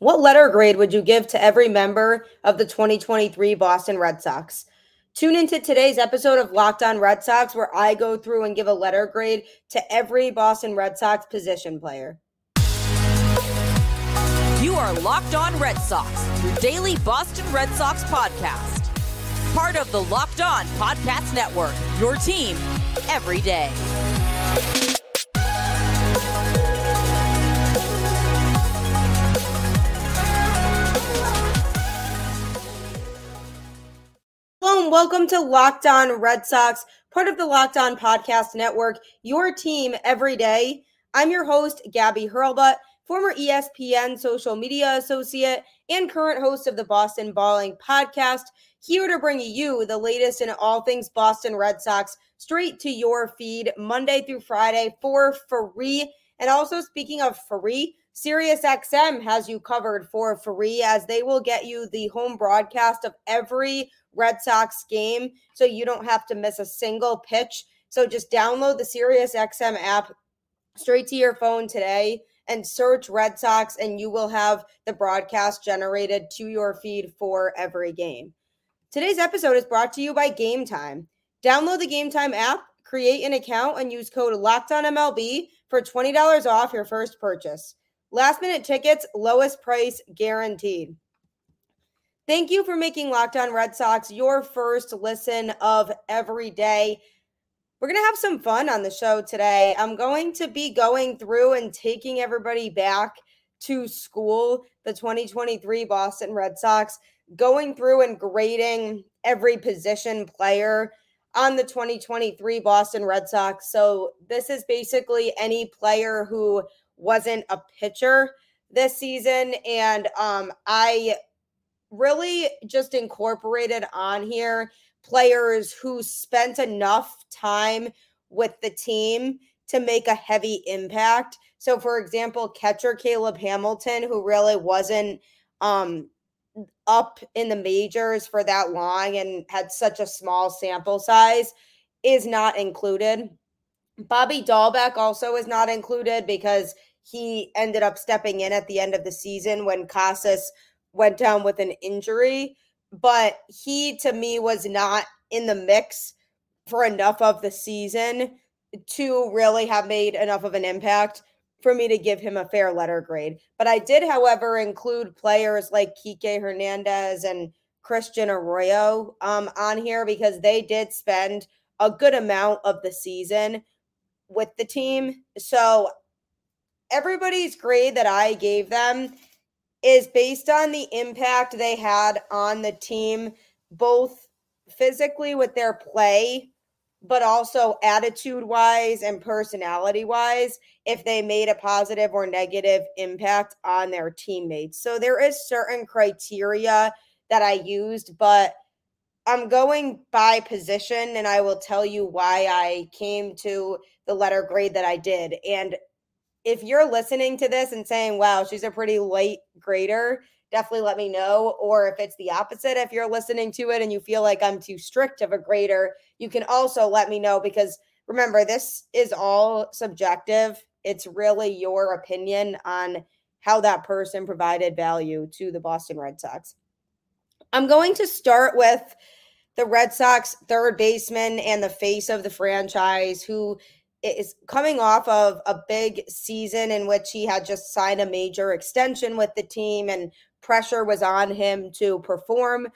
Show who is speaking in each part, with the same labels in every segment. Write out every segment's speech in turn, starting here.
Speaker 1: What letter grade would you give to every member of the 2023 Boston Red Sox? Tune into today's episode of Locked On Red Sox, where I go through and give a letter grade to every Boston Red Sox position player.
Speaker 2: You are Locked On Red Sox, your daily Boston Red Sox podcast. Part of the Locked On Podcast Network, your team every day.
Speaker 1: And welcome to Locked On Red Sox, part of the Locked On Podcast Network, your team every day. I'm your host, Gabby Hurlbut, former ESPN social media associate and current host of the Boston Balling podcast, here to bring you the latest in all things Boston Red Sox straight to your feed Monday through Friday for free. And also, speaking of free, SiriusXM has you covered for free as they will get you the home broadcast of every Red Sox game so you don't have to miss a single pitch. So just download the SiriusXM app straight to your phone today and search Red Sox, and you will have the broadcast generated to your feed for every game. Today's episode is brought to you by Gametime. Download the Gametime app, create an account, and use code LOCKEDONMLB for $20 off your first purchase. Last minute tickets, lowest price guaranteed. Thank you for making Locked On Red Sox your first listen of every day. We're going to have some fun on the show today. I'm going to be going through and taking everybody back to school, the 2023 Boston Red Sox, going through and grading every position player on the 2023 Boston Red Sox. So, this is basically any player who wasn't a pitcher this season. And um, I really just incorporated on here players who spent enough time with the team to make a heavy impact. So, for example, catcher Caleb Hamilton, who really wasn't um, up in the majors for that long and had such a small sample size, is not included. Bobby Dalbec also is not included because he ended up stepping in at the end of the season when Casas went down with an injury, but he to me was not in the mix for enough of the season to really have made enough of an impact for me to give him a fair letter grade. But I did, however, include players like Kiké Hernandez and Christian Arroyo um, on here because they did spend a good amount of the season with the team. So everybody's grade that I gave them is based on the impact they had on the team, both physically with their play, but also attitude wise and personality wise, if they made a positive or negative impact on their teammates. So there is certain criteria that I used, but I'm going by position and I will tell you why I came to the letter grade that I did. And if you're listening to this and saying, wow, she's a pretty light grader, definitely let me know. Or if it's the opposite, if you're listening to it and you feel like I'm too strict of a grader, you can also let me know because remember, this is all subjective. It's really your opinion on how that person provided value to the Boston Red Sox. I'm going to start with the Red Sox third baseman and the face of the franchise who is coming off of a big season in which he had just signed a major extension with the team and pressure was on him to perform.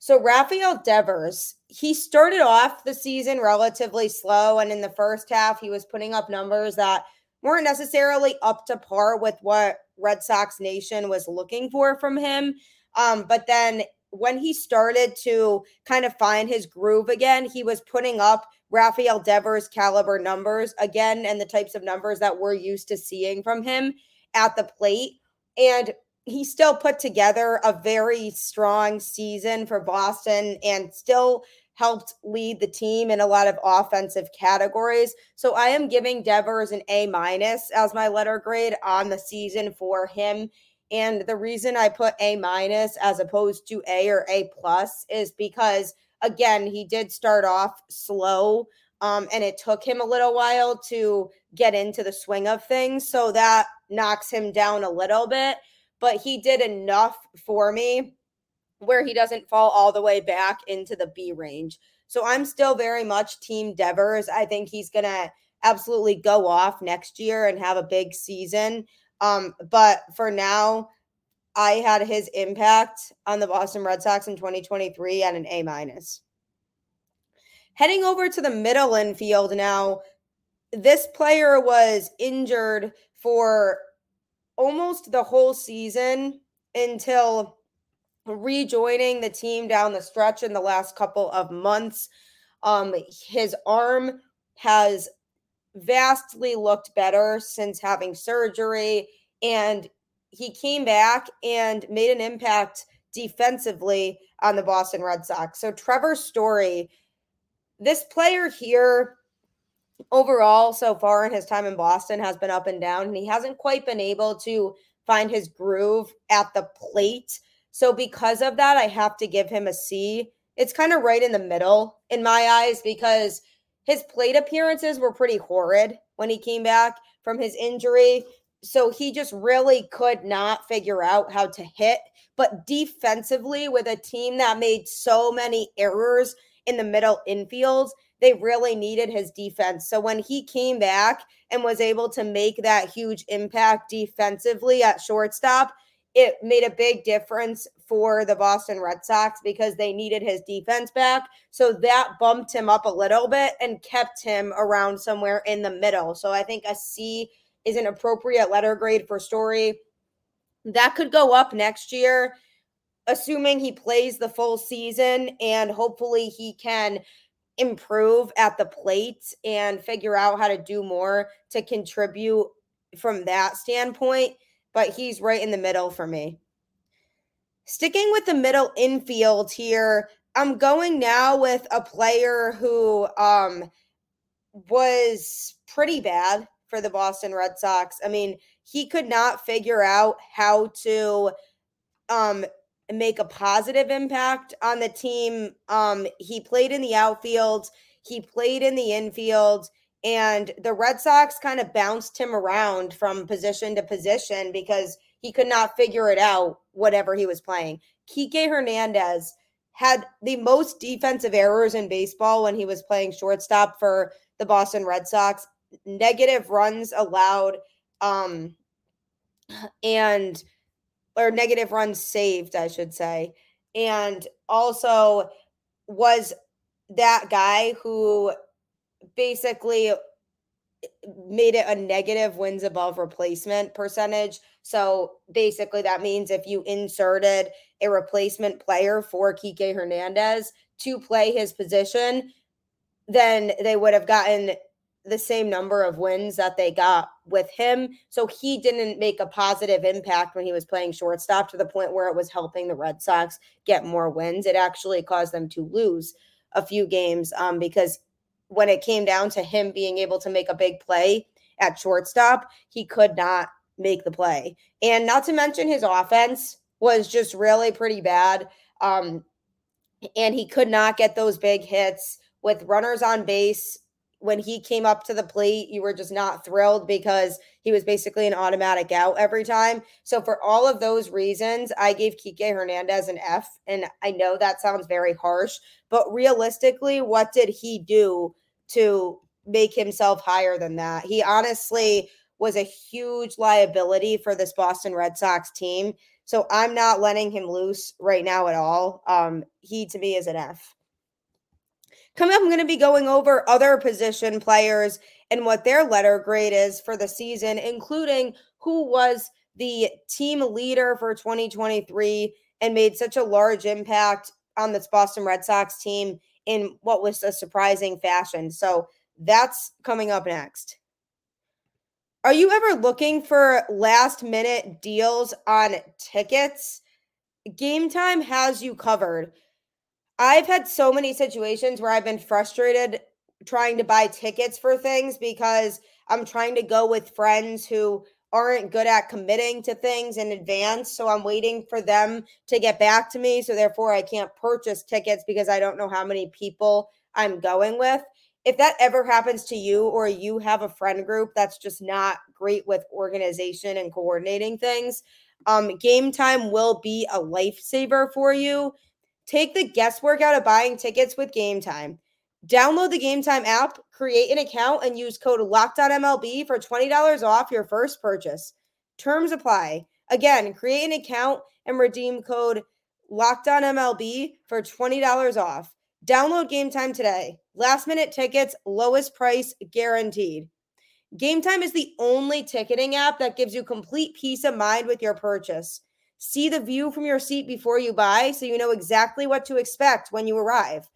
Speaker 1: So Rafael Devers, he started off the season relatively slow and in the first half he was putting up numbers that weren't necessarily up to par with what Red Sox Nation was looking for from him. Um, but then when he started to kind of find his groove again, he was putting up Rafael Devers caliber numbers again and the types of numbers that we're used to seeing from him at the plate. And he still put together a very strong season for Boston and still helped lead the team in a lot of offensive categories. So I am giving Devers an A minus as my letter grade on the season for him. And the reason I put A minus as opposed to A or A plus is because again, he did start off slow. Um, and it took him a little while to get into the swing of things. So that knocks him down a little bit. but he did enough for me where he doesn't fall all the way back into the B range. So I'm still very much team Devers. I think he's going to absolutely go off next year and have a big season. Um, but for now, I had his impact on the Boston Red Sox in 2023 at an A minus. Heading over to the middle infield now, this player was injured for almost the whole season until rejoining the team down the stretch in the last couple of months. Um, his arm has vastly looked better since having surgery, and he came back and made an impact defensively on the Boston Red Sox. So, Trevor Story, this player here overall so far in his time in Boston has been up and down, and he hasn't quite been able to find his groove at the plate. So, because of that, I have to give him a C. It's kind of right in the middle in my eyes because his plate appearances were pretty horrid when he came back from his injury. So, he just really could not figure out how to hit. But defensively, with a team that made so many errors in the middle infield, they really needed his defense. So when he came back and was able to make that huge impact defensively at shortstop, it made a big difference for the Boston Red Sox because they needed his defense back. So that bumped him up a little bit and kept him around somewhere in the middle. So I think a C is an appropriate letter grade for Story. That could go up next year, assuming he plays the full season and hopefully he can improve at the plate and figure out how to do more to contribute from that standpoint. But he's right in the middle for me. Sticking with the middle infield here, I'm going now with a player who um, was pretty bad for the Boston Red Sox. I mean, he could not figure out how to um, make a positive impact on the team. Um, he played in the outfield, he played in the infield, and the Red Sox kind of bounced him around from position to position because he could not figure it out, whatever he was playing. Kiké Hernandez had the most defensive errors in baseball when he was playing shortstop for the Boston Red Sox. Negative runs allowed. Um, and or negative runs saved, I should say. And also was that guy who basically eh, made it a negative wins above replacement percentage. So basically, that means if you inserted a replacement player for Kiké Hernandez to play his position, then they would have gotten the same number of wins that they got with him. So he didn't make a positive impact when he was playing shortstop to the point where it was helping the Red Sox get more wins. It actually caused them to lose a few games um, because when it came down to him being able to make a big play at shortstop, he could not make the play. And not to mention his offense was just really pretty bad. Um, and he could not get those big hits with runners on base when he came up to the plate, you were just not thrilled because he was basically an automatic out every time. So, for all of those reasons, I gave Kiké Hernandez an F. And I know that sounds very harsh, but realistically, what did he do to make himself higher than that? He honestly was a huge liability for this Boston Red Sox team. So, I'm not letting him loose right now at all. Um, he to me is an F. Coming up, I'm going to be going over other position players and what their letter grade is for the season, including who was the team leader for 2023 and made such a large impact on this Boston Red Sox team in what was a surprising fashion. So that's coming up next. Are you ever looking for last minute deals on tickets? Gametime has you covered. I've had so many situations where I've been frustrated trying to buy tickets for things because I'm trying to go with friends who aren't good at committing to things in advance. So I'm waiting for them to get back to me. So therefore, I can't purchase tickets because I don't know how many people I'm going with. If that ever happens to you, or you have a friend group that's just not great with organization and coordinating things, Um, game time will be a lifesaver for you. Take the guesswork out of buying tickets with game time. Download the Gametime app, create an account, and use code LOCKEDONMLB for $20 off your first purchase. Terms apply. Again, create an account and redeem code LOCKEDONMLB for $20 off. Download Gametime today. Last minute tickets, lowest price guaranteed. Gametime is the only ticketing app that gives you complete peace of mind with your purchase. See the view from your seat before you buy so you know exactly what to expect when you arrive.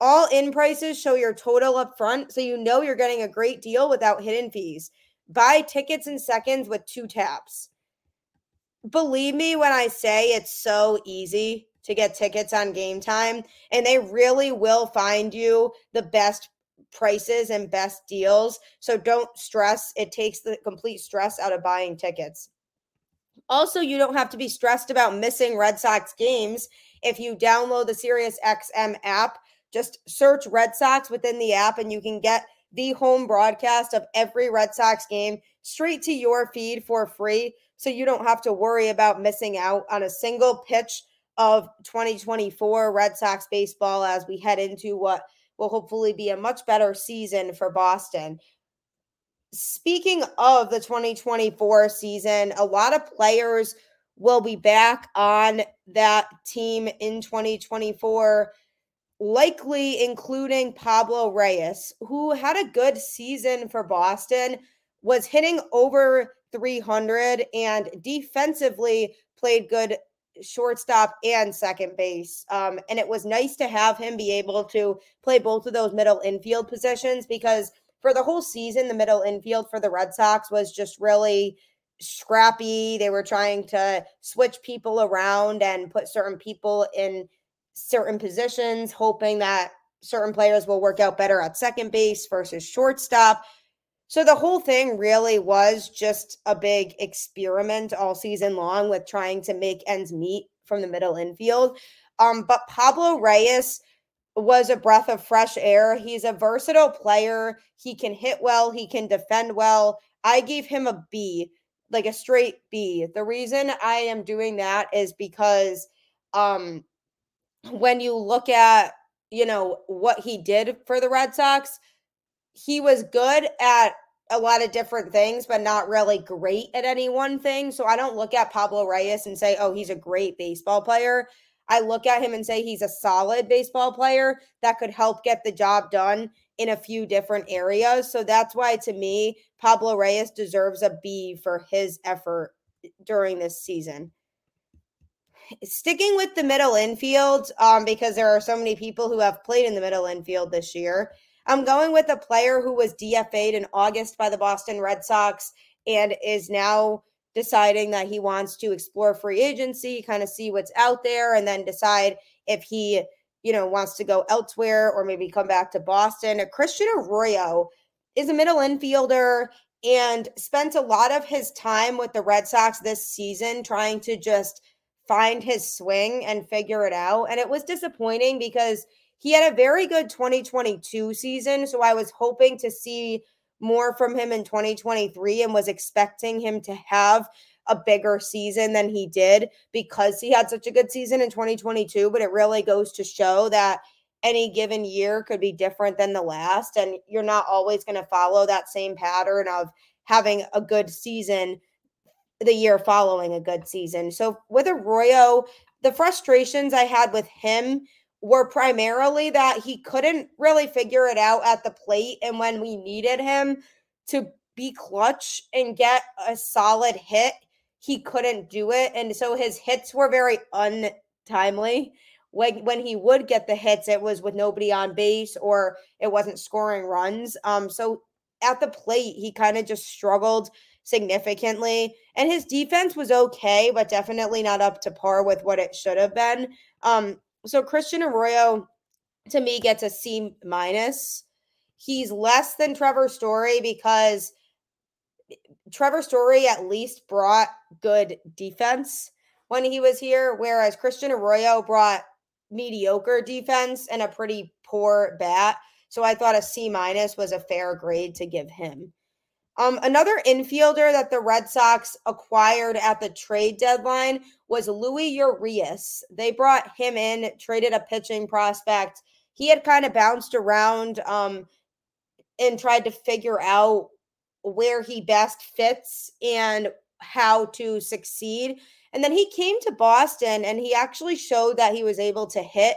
Speaker 1: All in prices show your total up front so you know you're getting a great deal without hidden fees. Buy tickets in seconds with two taps. Believe me when I say it's so easy to get tickets on game time, and they really will find you the best prices and best deals. So don't stress. It takes the complete stress out of buying tickets. Also, you don't have to be stressed about missing Red Sox games if you download the SiriusXM app just search Red Sox within the app and you can get the home broadcast of every Red Sox game straight to your feed for free. So you don't have to worry about missing out on a single pitch of 2024 Red Sox baseball as we head into what will hopefully be a much better season for Boston. Speaking of the 2024 season, a lot of players will be back on that team in 2024 likely including Pablo Reyes, who had a good season for Boston, was hitting over 300 and defensively played good shortstop and second base. Um, and it was nice to have him be able to play both of those middle infield positions because for the whole season, the middle infield for the Red Sox was just really scrappy. They were trying to switch people around and put certain people in certain positions, hoping that certain players will work out better at second base versus shortstop. So the whole thing really was just a big experiment all season long with trying to make ends meet from the middle infield. Um, but Pablo Reyes was a breath of fresh air. He's a versatile player. He can hit well, he can defend well. I gave him a B, like a straight B. The reason I am doing that is because um when you look at, you know, what he did for the Red Sox, he was good at a lot of different things, but not really great at any one thing. So I don't look at Pablo Reyes and say, oh, he's a great baseball player. I look at him and say he's a solid baseball player that could help get the job done in a few different areas. So that's why, to me, Pablo Reyes deserves a B for his effort during this season sticking with the middle infield, um, because there are so many people who have played in the middle infield this year. I'm going with a player who was DFA'd in August by the Boston Red Sox and is now deciding that he wants to explore free agency, kind of see what's out there, and then decide if he, you know, wants to go elsewhere or maybe come back to Boston. Christian Arroyo is a middle infielder and spent a lot of his time with the Red Sox this season trying to just – find his swing and figure it out. And it was disappointing because he had a very good 2022 season. So I was hoping to see more from him in 2023 and was expecting him to have a bigger season than he did because he had such a good season in 2022. But it really goes to show that any given year could be different than the last. And you're not always going to follow that same pattern of having a good season the year following a good season. So with Arroyo, the frustrations I had with him were primarily that he couldn't really figure it out at the plate. And when we needed him to be clutch and get a solid hit, he couldn't do it. And so his hits were very untimely. When when he would get the hits, it was with nobody on base or it wasn't scoring runs. Um, so at the plate, he kind of just struggled significantly. And his defense was okay, but definitely not up to par with what it should have been. Um, so Christian Arroyo to me gets a C minus. He's less than Trevor Story because Trevor Story at least brought good defense when he was here, whereas Christian Arroyo brought mediocre defense and a pretty poor bat. So I thought a C minus was a fair grade to give him. Um, another infielder that the Red Sox acquired at the trade deadline was Louis Urias. They brought him in, traded a pitching prospect. He had kind of bounced around um, and tried to figure out where he best fits and how to succeed. And then he came to Boston and he actually showed that he was able to hit.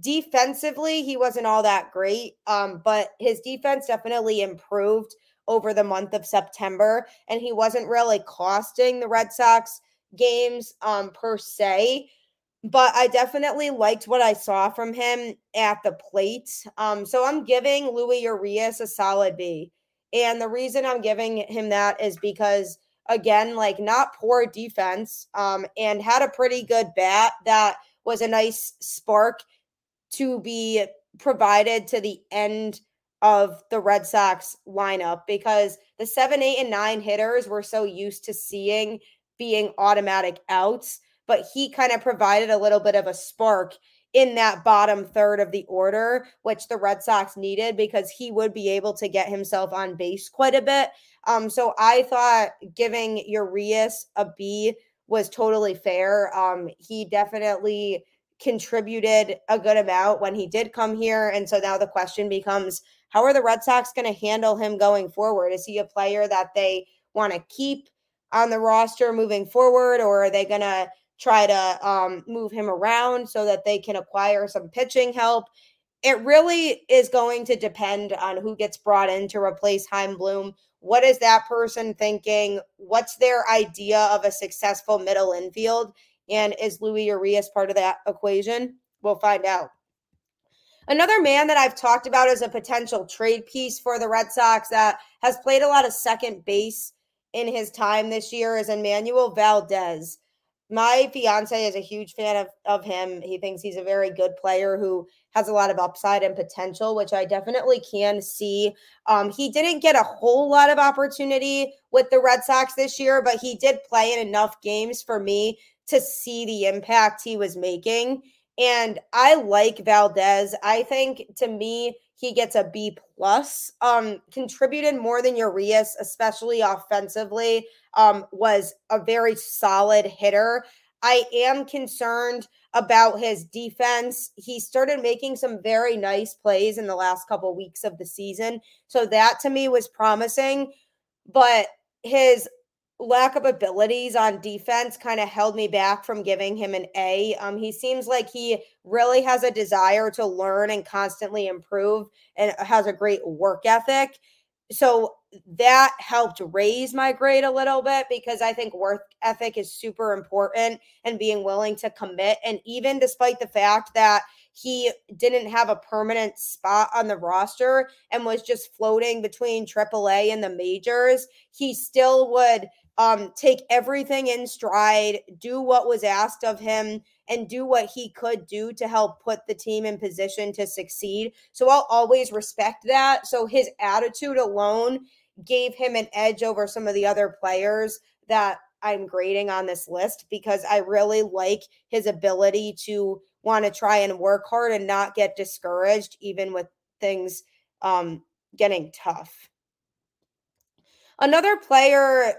Speaker 1: Defensively, he wasn't all that great, um, but his defense definitely improved over the month of September, and he wasn't really costing the Red Sox games um, per se. But I definitely liked what I saw from him at the plate. Um, so I'm giving Luis Urias a solid B. And the reason I'm giving him that is because, again, like not poor defense um, and had a pretty good bat that was a nice spark to be provided to the end of the Red Sox lineup because the seven, eight, and nine hitters we're so used to seeing being automatic outs, but he kind of provided a little bit of a spark in that bottom third of the order, which the Red Sox needed because he would be able to get himself on base quite a bit. Um, so I thought giving Urias a B was totally fair. Um, he definitely contributed a good amount when he did come here. And so now the question becomes how are the Red Sox going to handle him going forward? Is he a player that they want to keep on the roster moving forward, or are they going to try to um, move him around so that they can acquire some pitching help? It really is going to depend on who gets brought in to replace Chaim Bloom. What is that person thinking? What's their idea of a successful middle infield? And is Louis Urias part of that equation? We'll find out. Another man that I've talked about as a potential trade piece for the Red Sox that has played a lot of second base in his time this year is Enmanuel Valdez. My fiance is a huge fan of, of him. He thinks he's a very good player who has a lot of upside and potential, which I definitely can see. Um, he didn't get a whole lot of opportunity with the Red Sox this year, but he did play in enough games for me to see the impact he was making. And I like Valdez. I think to me, he gets a B plus. Um, contributed more than Urias, especially offensively. Um, was a very solid hitter. I am concerned about his defense. He started making some very nice plays in the last couple weeks of the season. So that to me was promising. But his lack of abilities on defense kind of held me back from giving him an A. Um, he seems like he really has a desire to learn and constantly improve and has a great work ethic. So that helped raise my grade a little bit because I think work ethic is super important and being willing to commit. And even despite the fact that he didn't have a permanent spot on the roster and was just floating between AAA and the majors, he still would um, take everything in stride, do what was asked of him, and do what he could do to help put the team in position to succeed. So I'll always respect that. So his attitude alone gave him an edge over some of the other players that I'm grading on this list because I really like his ability to want to try and work hard and not get discouraged, even with things um, getting tough. Another player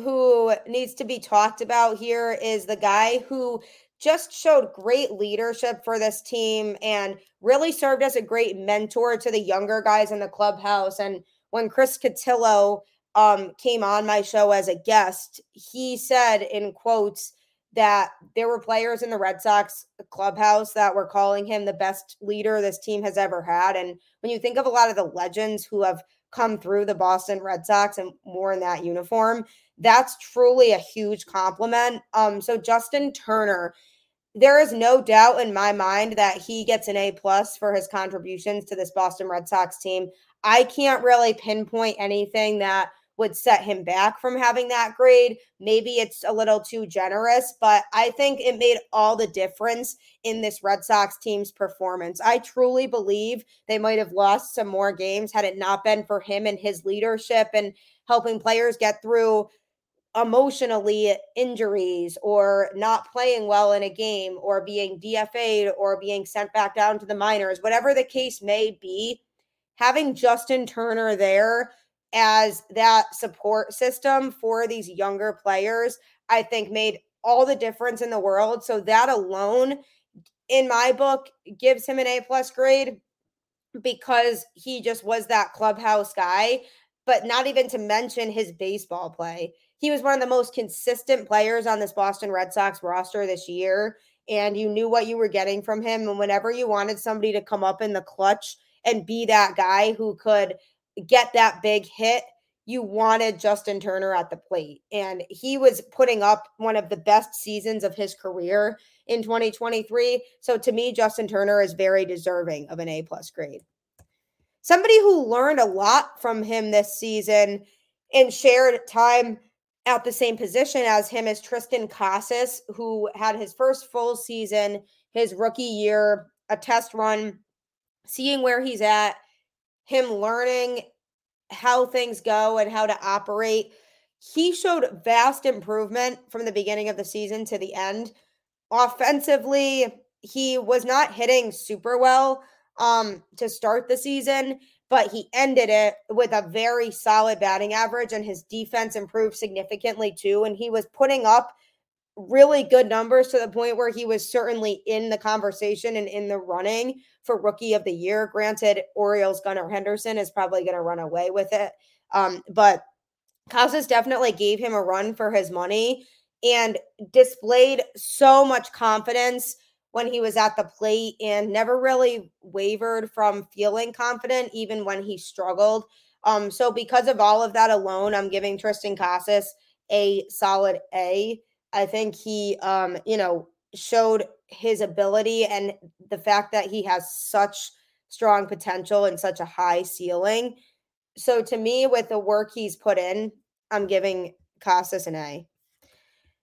Speaker 1: who needs to be talked about here is the guy who just showed great leadership for this team and really served as a great mentor to the younger guys in the clubhouse. And when Chris Cotillo um, came on my show as a guest, he said in quotes that there were players in the Red Sox clubhouse that were calling him the best leader this team has ever had. And when you think of a lot of the legends who have come through the Boston Red Sox and worn that uniform, that's truly a huge compliment. Um, so Justin Turner, there is no doubt in my mind that he gets an A plus for his contributions to this Boston Red Sox team. I can't really pinpoint anything that would set him back from having that grade. Maybe it's a little too generous, but I think it made all the difference in this Red Sox team's performance. I truly believe they might have lost some more games had it not been for him and his leadership and helping players get through emotionally injuries or not playing well in a game or being DFA'd or being sent back down to the minors, whatever the case may be, having Justin Turner there as that support system for these younger players, I think made all the difference in the world. So that alone, in my book, gives him an A plus grade because he just was that clubhouse guy. But not even to mention his baseball play. He was one of the most consistent players on this Boston Red Sox roster this year. And you knew what you were getting from him. And whenever you wanted somebody to come up in the clutch and be that guy who could get that big hit, you wanted Justin Turner at the plate. And he was putting up one of the best seasons of his career in 2023. So to me, Justin Turner is very deserving of an A plus grade. Somebody who learned a lot from him this season and shared time at the same position as him is Triston Casas, who had his first full season, his rookie year, a test run, seeing where he's at, him learning how things go and how to operate. He showed vast improvement from the beginning of the season to the end. Offensively, he was not hitting super well um, to start the season, but he ended it with a very solid batting average, and his defense improved significantly too. And he was putting up really good numbers to the point where he was certainly in the conversation and in the running for rookie of the year. Granted, Orioles Gunnar Henderson is probably going to run away with it. Um, but Casas definitely gave him a run for his money and displayed so much confidence when he was at the plate and never really wavered from feeling confident, even when he struggled. Um, so because of all of that alone, I'm giving Triston Casas a solid A. I think he, um, you know, showed his ability and the fact that he has such strong potential and such a high ceiling. So to me, with the work he's put in, I'm giving Casas an A.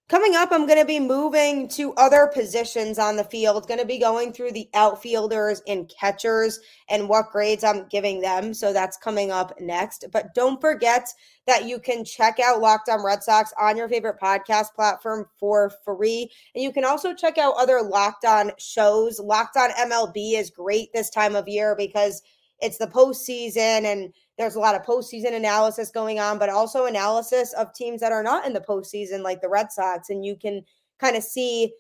Speaker 1: Coming up, I'm going to be moving to other positions on the field, going to be going through the outfielders and catchers and what grades I'm giving them. So that's coming up next. But don't forget that you can check out Locked On Red Sox on your favorite podcast platform for free. And you can also check out other Locked On shows. Locked On MLB is great this time of year because it's the postseason and there's a lot of postseason analysis going on, but also analysis of teams that are not in the postseason, like the Red Sox. And you can kind of see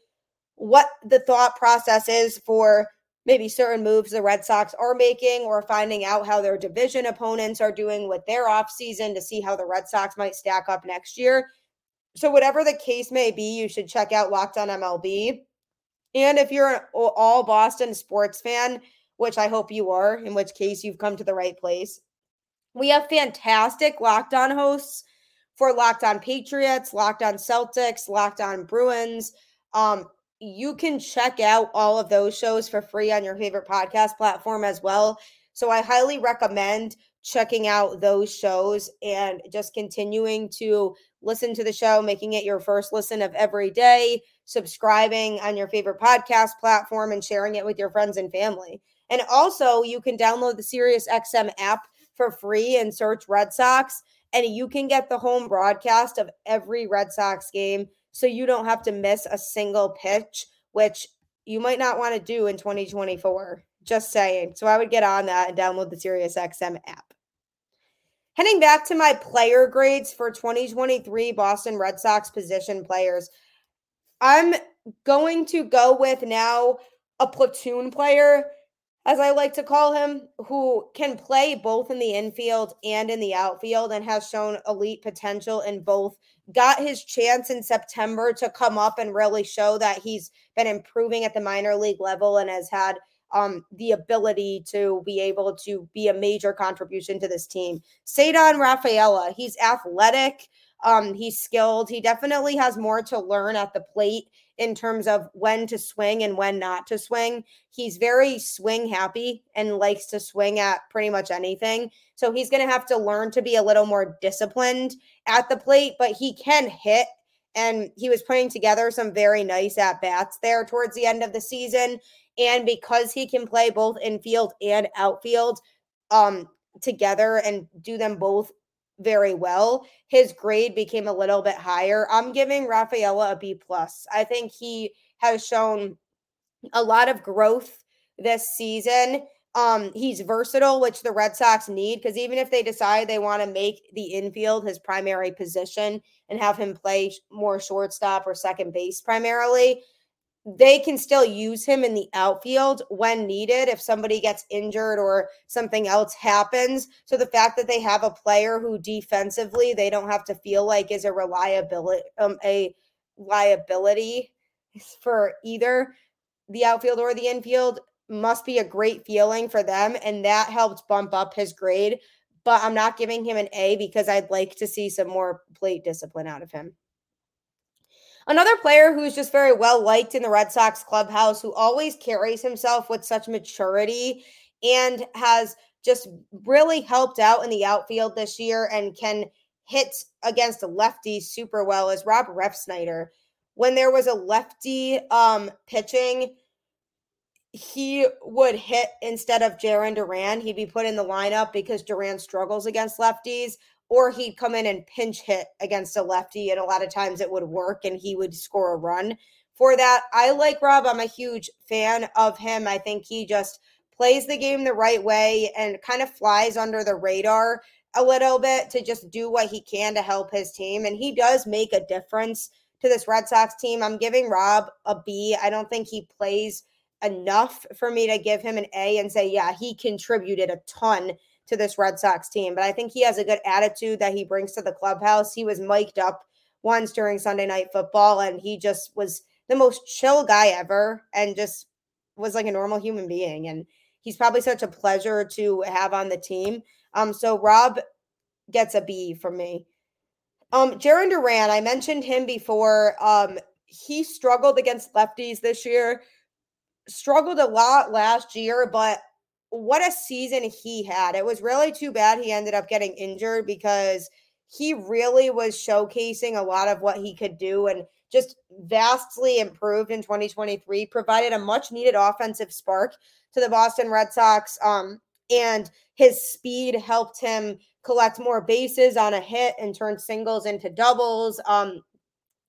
Speaker 1: what the thought process is for maybe certain moves the Red Sox are making or finding out how their division opponents are doing with their offseason to see how the Red Sox might stack up next year. So, whatever the case may be, you should check out Locked on MLB. And if you're an all Boston sports fan, which I hope you are, in which case you've come to the right place, we have fantastic locked on hosts for Locked On Patriots, Locked On Celtics, Locked On Bruins. Um, you can check out all of those shows for free on your favorite podcast platform as well. So I highly recommend checking out those shows and just continuing to listen to the show, making it your first listen of every day, subscribing on your favorite podcast platform, and sharing it with your friends and family. And also, you can download the SiriusXM app for free and search Red Sox, and you can get the home broadcast of every Red Sox game so you don't have to miss a single pitch, which you might not want to do in 2024. Just saying. So I would get on that and download the SiriusXM app. Heading back to my player grades for 2023 Boston Red Sox position players, I'm going to go with now a platoon player as I like to call him, who can play both in the infield and in the outfield and has shown elite potential in both. Got his chance in September to come up and really show that he's been improving at the minor league level and has had um, the ability to be able to be a major contribution to this team. Ceddanne Rafaela, he's athletic, um, he's skilled. He definitely has more to learn at the plate in terms of when to swing and when not to swing. He's very swing happy and likes to swing at pretty much anything. So he's going to have to learn to be a little more disciplined at the plate, but he can hit. And he was putting together some very nice at bats there towards the end of the season. And because he can play both infield and outfield um, together and do them both very well. His grade became a little bit higher. I'm giving Rafaela a B plus. I think he has shown a lot of growth this season. Um, he's versatile, which the Red Sox need because even if they decide they want to make the infield his primary position and have him play more shortstop or second base primarily, they can still use him in the outfield when needed if somebody gets injured or something else happens. So the fact that they have a player who defensively they don't have to feel like is a reliability um a liability for either the outfield or the infield must be a great feeling for them. And that helped bump up his grade. But I'm not giving him an A because I'd like to see some more plate discipline out of him. Another player who's just very well liked in the Red Sox clubhouse, who always carries himself with such maturity and has just really helped out in the outfield this year and can hit against lefties super well, is Rob Refsnyder. When there was a lefty um, pitching, he would hit instead of Jarren Duran. He'd be put in the lineup because Duran struggles against lefties, or he'd come in and pinch hit against a lefty. And a lot of times it would work and he would score a run for that. I like Rob. I'm a huge fan of him. I think he just plays the game the right way and kind of flies under the radar a little bit to just do what he can to help his team. And he does make a difference to this Red Sox team. I'm giving Rob a B. I don't think he plays enough for me to give him an A and say, yeah, he contributed a ton to this Red Sox team. But I think he has a good attitude that he brings to the clubhouse. He was mic'd up once during Sunday night football, and he just was the most chill guy ever and just was like a normal human being. And he's probably such a pleasure to have on the team. Um, so Rob gets a B from me. Um, Jarren Duran, I mentioned him before. Um, he struggled against lefties this year struggled a lot last year, but what a season he had. It was really too bad he ended up getting injured because he really was showcasing a lot of what he could do and just vastly improved in 2023, provided a much needed offensive spark to the Boston Red Sox. Um, and his speed helped him collect more bases on a hit and turn singles into doubles. Um,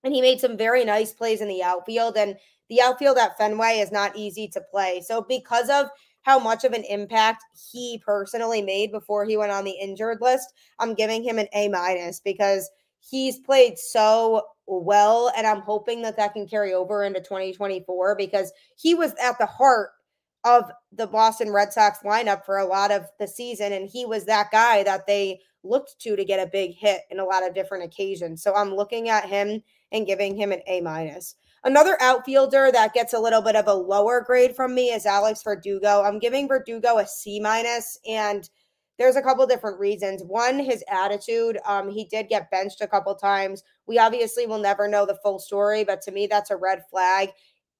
Speaker 1: and he made some very nice plays in the outfield. And the outfield at Fenway is not easy to play. So, because of how much of an impact he personally made before he went on the injured list, I'm giving him an A minus because he's played so well. And I'm hoping that that can carry over into 2024 because he was at the heart of the Boston Red Sox lineup for a lot of the season. And he was that guy that they looked to to get a big hit in a lot of different occasions. So I'm looking at him and giving him an A minus. Another outfielder that gets a little bit of a lower grade from me is Alex Verdugo. I'm giving Verdugo a C minus, and there's a couple different reasons. One, his attitude. Um, he did get benched a couple times. We obviously will never know the full story, but to me, that's a red flag.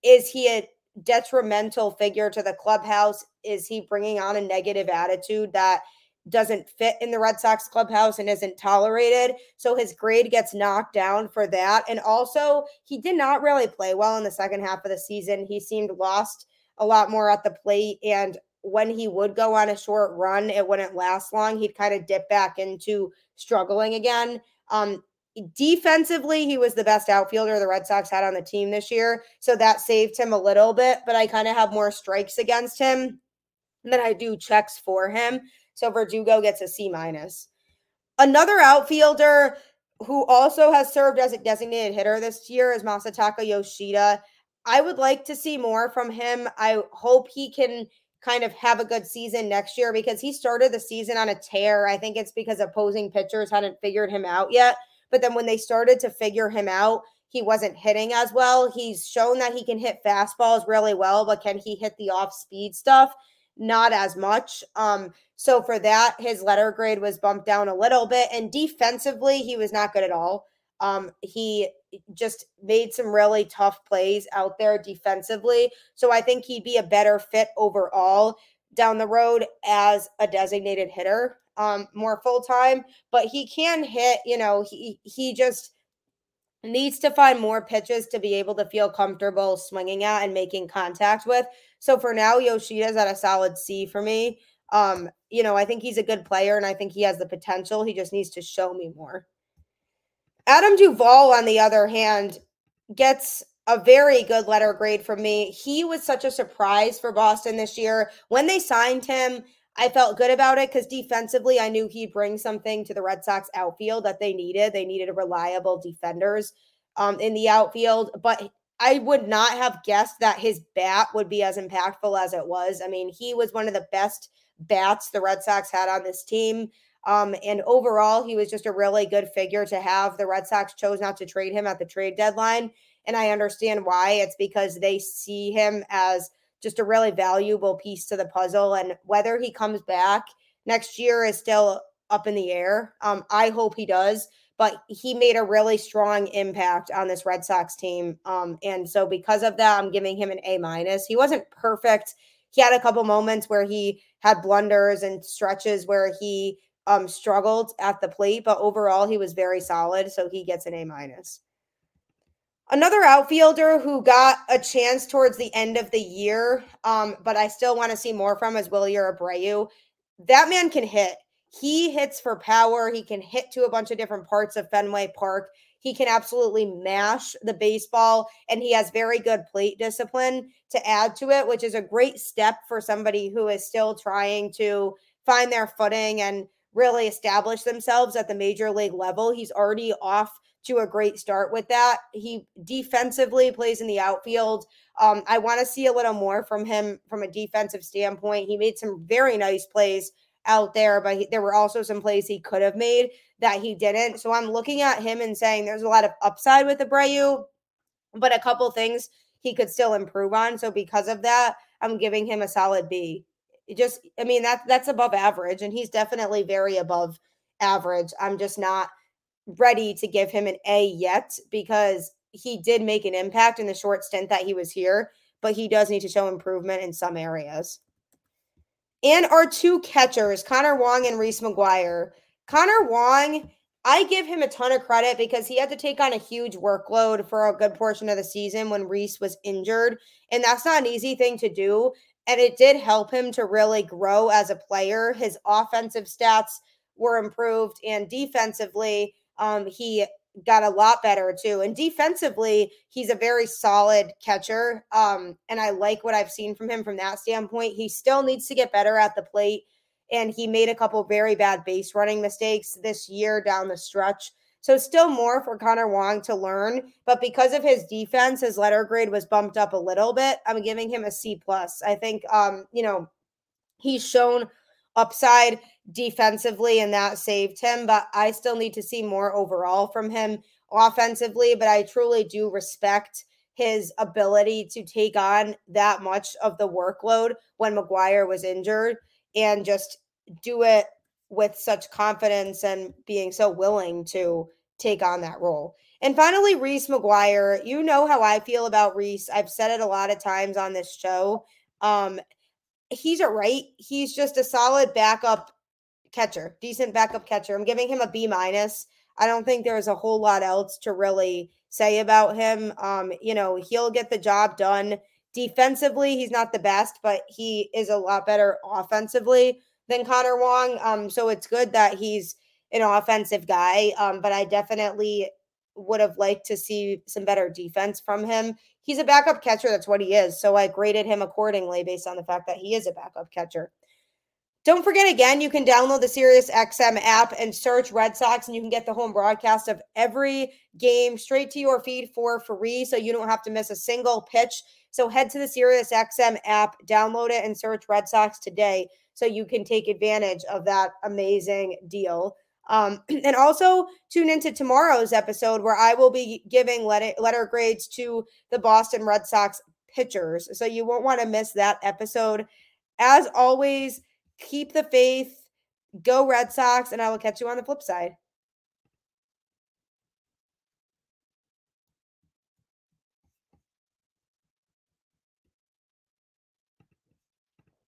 Speaker 1: Is he a detrimental figure to the clubhouse? Is he bringing on a negative attitude that doesn't fit in the Red Sox clubhouse and isn't tolerated. So his grade gets knocked down for that. And also, he did not really play well in the second half of the season. He seemed lost a lot more at the plate. And when he would go on a short run, it wouldn't last long. He'd kind of dip back into struggling again. Um, defensively, he was the best outfielder the Red Sox had on the team this year. So that saved him a little bit, but I kind of have more strikes against him than I do checks for him. So Verdugo gets a C minus. Another outfielder who also has served as a designated hitter this year is Masataka Yoshida. I would like to see more from him. I hope he can kind of have a good season next year because he started the season on a tear. I think it's because opposing pitchers hadn't figured him out yet. But then when they started to figure him out, he wasn't hitting as well. He's shown that he can hit fastballs really well, but can he hit the off speed stuff? Not as much. Um, so for that, his letter grade was bumped down a little bit. And defensively, he was not good at all. Um, he just made some really tough plays out there defensively. So I think he'd be a better fit overall down the road as a designated hitter, um, more full time. But he can hit, you know, he he just needs to find more pitches to be able to feel comfortable swinging at and making contact with. So for now, Yoshida's at a solid C for me. Um, you know, I think he's a good player and I think he has the potential. He just needs to show me more. Adam Duvall, on the other hand, gets a very good letter grade from me. He was such a surprise for Boston this year. When they signed him, I felt good about it because defensively, I knew he'd bring something to the Red Sox outfield that they needed. They needed reliable defenders um, in the outfield, but I would not have guessed that his bat would be as impactful as it was. I mean, he was one of the best bats the Red Sox had on this team. Um, and overall, he was just a really good figure to have. The Red Sox chose not to trade him at the trade deadline. And I understand why. It's because they see him as just a really valuable piece to the puzzle. And whether he comes back next year is still up in the air. Um, I hope he does but he made a really strong impact on this Red Sox team. Um, and so because of that, I'm giving him an A minus. He wasn't perfect. He had a couple moments where he had blunders and stretches where he um, struggled at the plate, but overall he was very solid. So he gets an A minus. Another outfielder who got a chance towards the end of the year, um, but I still want to see more from is Wilyer Abreu. That man can hit. He hits for power. He can hit to a bunch of different parts of Fenway Park. He can absolutely mash the baseball, and he has very good plate discipline to add to it, which is a great step for somebody who is still trying to find their footing and really establish themselves at the major league level. He's already off to a great start with that. He defensively plays in the outfield. Um, I want to see a little more from him from a defensive standpoint. He made some very nice plays out there, but he, there were also some plays he could have made that he didn't. So I'm looking at him and saying there's a lot of upside with Abreu, but a couple things he could still improve on. So because of that, I'm giving him a solid B. It just, I mean, that that's above average, and he's definitely very above average. I'm just not ready to give him an A yet because he did make an impact in the short stint that he was here, but he does need to show improvement in some areas. And our two catchers, Connor Wong and Reese McGuire. Connor Wong, I give him a ton of credit because he had to take on a huge workload for a good portion of the season when Reese was injured. And that's not an easy thing to do. And it did help him to really grow as a player. His offensive stats were improved, and defensively, um, he got a lot better too. And defensively, he's a very solid catcher. Um, and I like what I've seen from him from that standpoint. He still needs to get better at the plate. And he made a couple very bad base running mistakes this year down the stretch. So still more for Connor Wong to learn. But because of his defense, his letter grade was bumped up a little bit. I'm giving him a C plus. I think um, you know, he's shown upside defensively, and that saved him. But I still need to see more overall from him offensively. But I truly do respect his ability to take on that much of the workload when McGuire was injured and just do it with such confidence and being so willing to take on that role. And finally, Reese McGuire. You know how I feel about Reese. I've said it a lot of times on this show. Um, he's a right. He's just a solid backup catcher, decent backup catcher. I'm giving him a B minus. I don't think there's a whole lot else to really say about him. Um, you know, he'll get the job done. Defensively, he's not the best, but he is a lot better offensively than Connor Wong. Um, so it's good that he's an offensive guy. Um, but I definitely would have liked to see some better defense from him. He's a backup catcher. That's what he is. So I graded him accordingly based on the fact that he is a backup catcher. Don't forget again, you can download the Sirius XM app and search Red Sox, and you can get the home broadcast of every game straight to your feed for free. So you don't have to miss a single pitch. So head to the Sirius XM app, download it, and search Red Sox today so you can take advantage of that amazing deal. Um, and also tune into tomorrow's episode where I will be giving letter, letter grades to the Boston Red Sox pitchers. So you won't want to miss that episode. As always, keep the faith, go Red Sox, and I will catch you on the flip side.